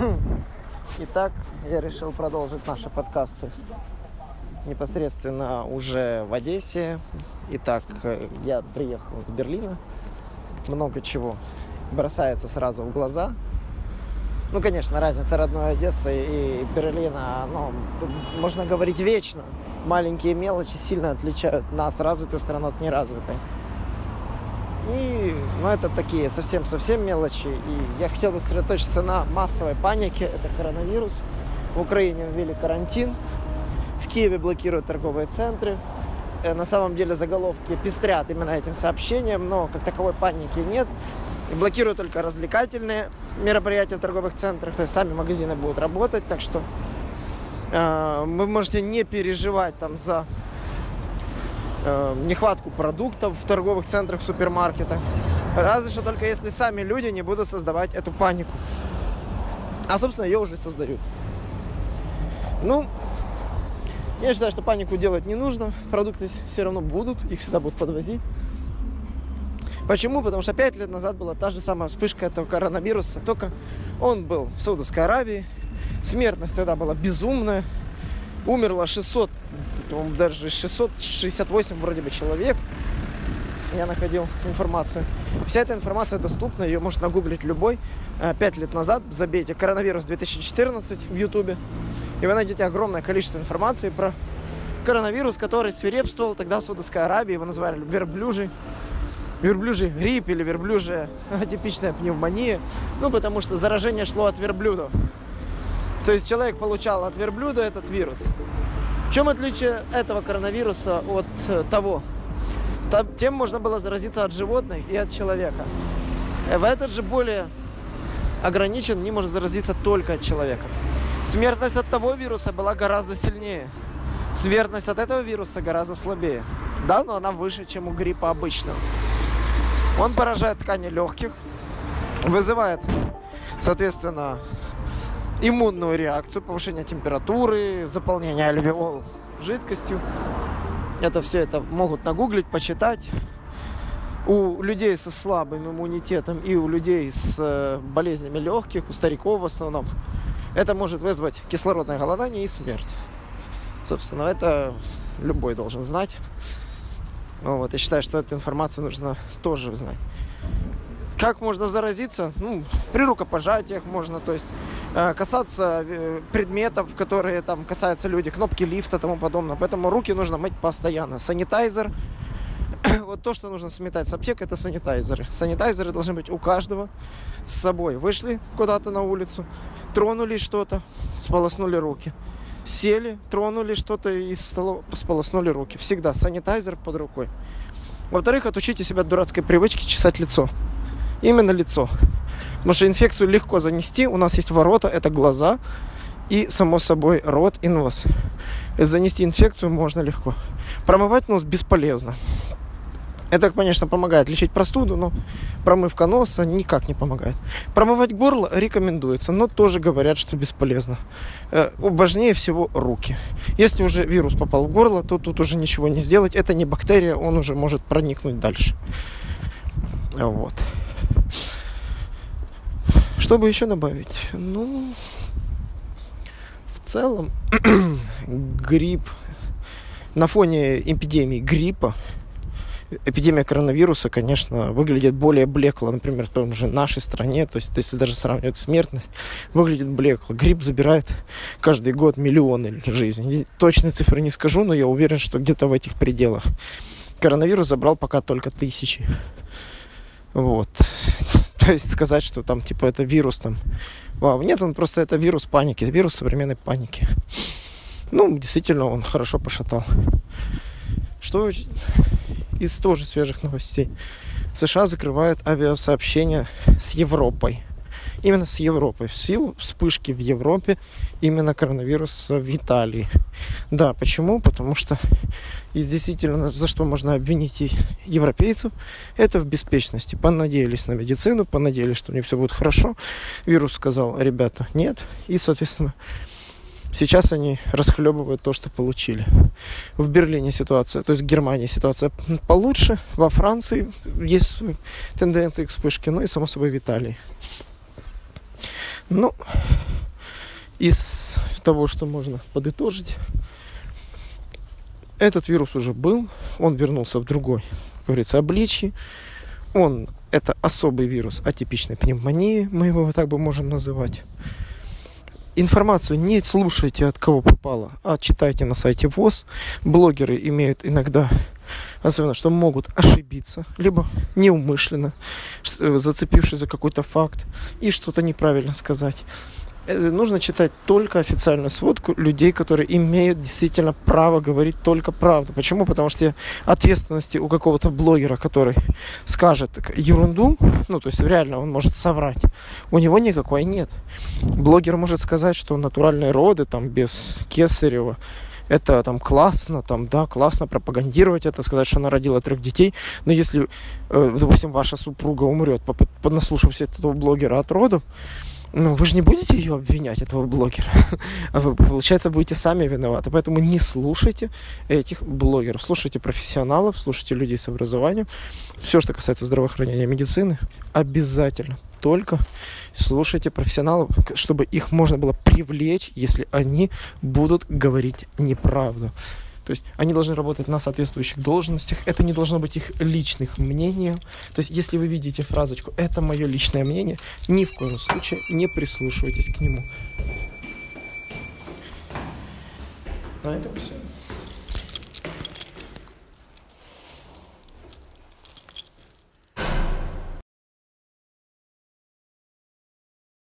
Итак, я решил продолжить наши подкасты непосредственно уже в Одессе. Итак, я приехал из Берлина. Много чего бросается сразу в глаза. Ну, конечно, разница родной Одессы и Берлина, ну, можно говорить вечно. Маленькие мелочи сильно отличают нас, развитую страну, от неразвитой. И, ну, это такие совсем-совсем мелочи. И я хотел бы сосредоточиться на массовой панике. Это коронавирус. В Украине ввели карантин. В Киеве блокируют торговые центры. Э, на самом деле заголовки пестрят именно этим сообщением, но как таковой паники нет. Блокируют только развлекательные мероприятия в торговых центрах. То есть сами магазины будут работать. Так что э, вы можете не переживать там за э, нехватку продуктов в торговых центрах, супермаркетах. Разве что только если сами люди не будут создавать эту панику. А, собственно, ее уже создают. Ну, я считаю, что панику делать не нужно. Продукты все равно будут, их всегда будут подвозить. Почему? Потому что 5 лет назад была та же самая вспышка этого коронавируса, только он был в Саудовской Аравии. Смертность тогда была безумная. Умерло 600 по-моему, даже 668 вроде бы человек. Я находил информацию. Вся эта информация доступна, ее может нагуглить любой. Э, пять лет назад забейте коронавирус 2014 в Ютубе, и вы найдете огромное количество информации про коронавирус, который свирепствовал тогда в Саудовской Аравии. Его называли верблюжий. Верблюжий грипп или верблюжая атипичная пневмония. Ну, потому что заражение шло от верблюдов. То есть человек получал от верблюда этот вирус. В чем отличие этого коронавируса от э, того? Там, тем можно было заразиться от животных и от человека. Э, в этот же более ограничен, не может заразиться только от человека. Смертность от того вируса была гораздо сильнее. Смертность от этого вируса гораздо слабее. Да, но она выше, чем у гриппа обычного. Он поражает ткани легких, вызывает, соответственно, иммунную реакцию, повышение температуры, заполнение альвеол жидкостью. Это все это могут нагуглить, почитать. У людей со слабым иммунитетом и у людей с э, болезнями легких, у стариков в основном, это может вызвать кислородное голодание и смерть. Собственно, это любой должен знать. Вот, я считаю, что эту информацию нужно тоже знать. Как можно заразиться? Ну, при рукопожатиях можно, то есть э, касаться э, предметов, которые там касаются люди, кнопки лифта и тому подобное. Поэтому руки нужно мыть постоянно. Санитайзер. вот то, что нужно сметать с аптек, это санитайзеры. Санитайзеры должны быть у каждого с собой. Вышли куда-то на улицу, тронули что-то, сполоснули руки. Сели, тронули что-то и сполоснули руки. Всегда санитайзер под рукой. Во-вторых, отучите себя от дурацкой привычки чесать лицо именно лицо. Потому что инфекцию легко занести. У нас есть ворота, это глаза и, само собой, рот и нос. Занести инфекцию можно легко. Промывать нос бесполезно. Это, конечно, помогает лечить простуду, но промывка носа никак не помогает. Промывать горло рекомендуется, но тоже говорят, что бесполезно. Э, важнее всего руки. Если уже вирус попал в горло, то тут уже ничего не сделать. Это не бактерия, он уже может проникнуть дальше. Вот. Что бы еще добавить? Ну, в целом, грипп на фоне эпидемии гриппа, эпидемия коронавируса, конечно, выглядит более блекло, например, в том же нашей стране, то есть если даже сравнивать смертность, выглядит блекло. Грипп забирает каждый год миллионы жизней. Точные цифры не скажу, но я уверен, что где-то в этих пределах. Коронавирус забрал пока только тысячи. Вот. Есть сказать, что там, типа, это вирус там. Вау, нет, он просто это вирус паники, вирус современной паники. Ну, действительно, он хорошо пошатал. Что из тоже свежих новостей? США закрывает авиасообщение с Европой именно с Европой. В силу вспышки в Европе именно коронавируса в Италии. Да, почему? Потому что и действительно, за что можно обвинить и европейцев, это в беспечности. Понадеялись на медицину, понадеялись, что у них все будет хорошо. Вирус сказал, ребята, нет. И, соответственно, Сейчас они расхлебывают то, что получили. В Берлине ситуация, то есть в Германии ситуация получше, во Франции есть тенденции к вспышке, ну и само собой в Италии. Ну, из того, что можно подытожить, этот вирус уже был, он вернулся в другой, как говорится, обличье. Он, это особый вирус атипичной пневмонии, мы его так бы можем называть. Информацию не слушайте от кого попало, а читайте на сайте ВОЗ. Блогеры имеют иногда, особенно, что могут ошибиться, либо неумышленно, зацепившись за какой-то факт и что-то неправильно сказать. Э, нужно читать только официальную сводку людей, которые имеют действительно право говорить только правду. Почему? Потому что ответственности у какого-то блогера, который скажет ерунду, ну, то есть реально он может соврать, у него никакой нет. Блогер может сказать, что натуральные роды, там, без кесарева, это там классно, там, да, классно пропагандировать это, сказать, что она родила трех детей. Но если, э, допустим, ваша супруга умрет, наслушавшись этого блогера от родов, ну, вы же не будете ее обвинять, этого блогера. а вы, получается, будете сами виноваты. Поэтому не слушайте этих блогеров. Слушайте профессионалов, слушайте людей с образованием. Все, что касается здравоохранения и медицины, обязательно только слушайте профессионалов, чтобы их можно было привлечь, если они будут говорить неправду. То есть они должны работать на соответствующих должностях. Это не должно быть их личных мнением. То есть если вы видите фразочку «это мое личное мнение», ни в коем случае не прислушивайтесь к нему. На этом все.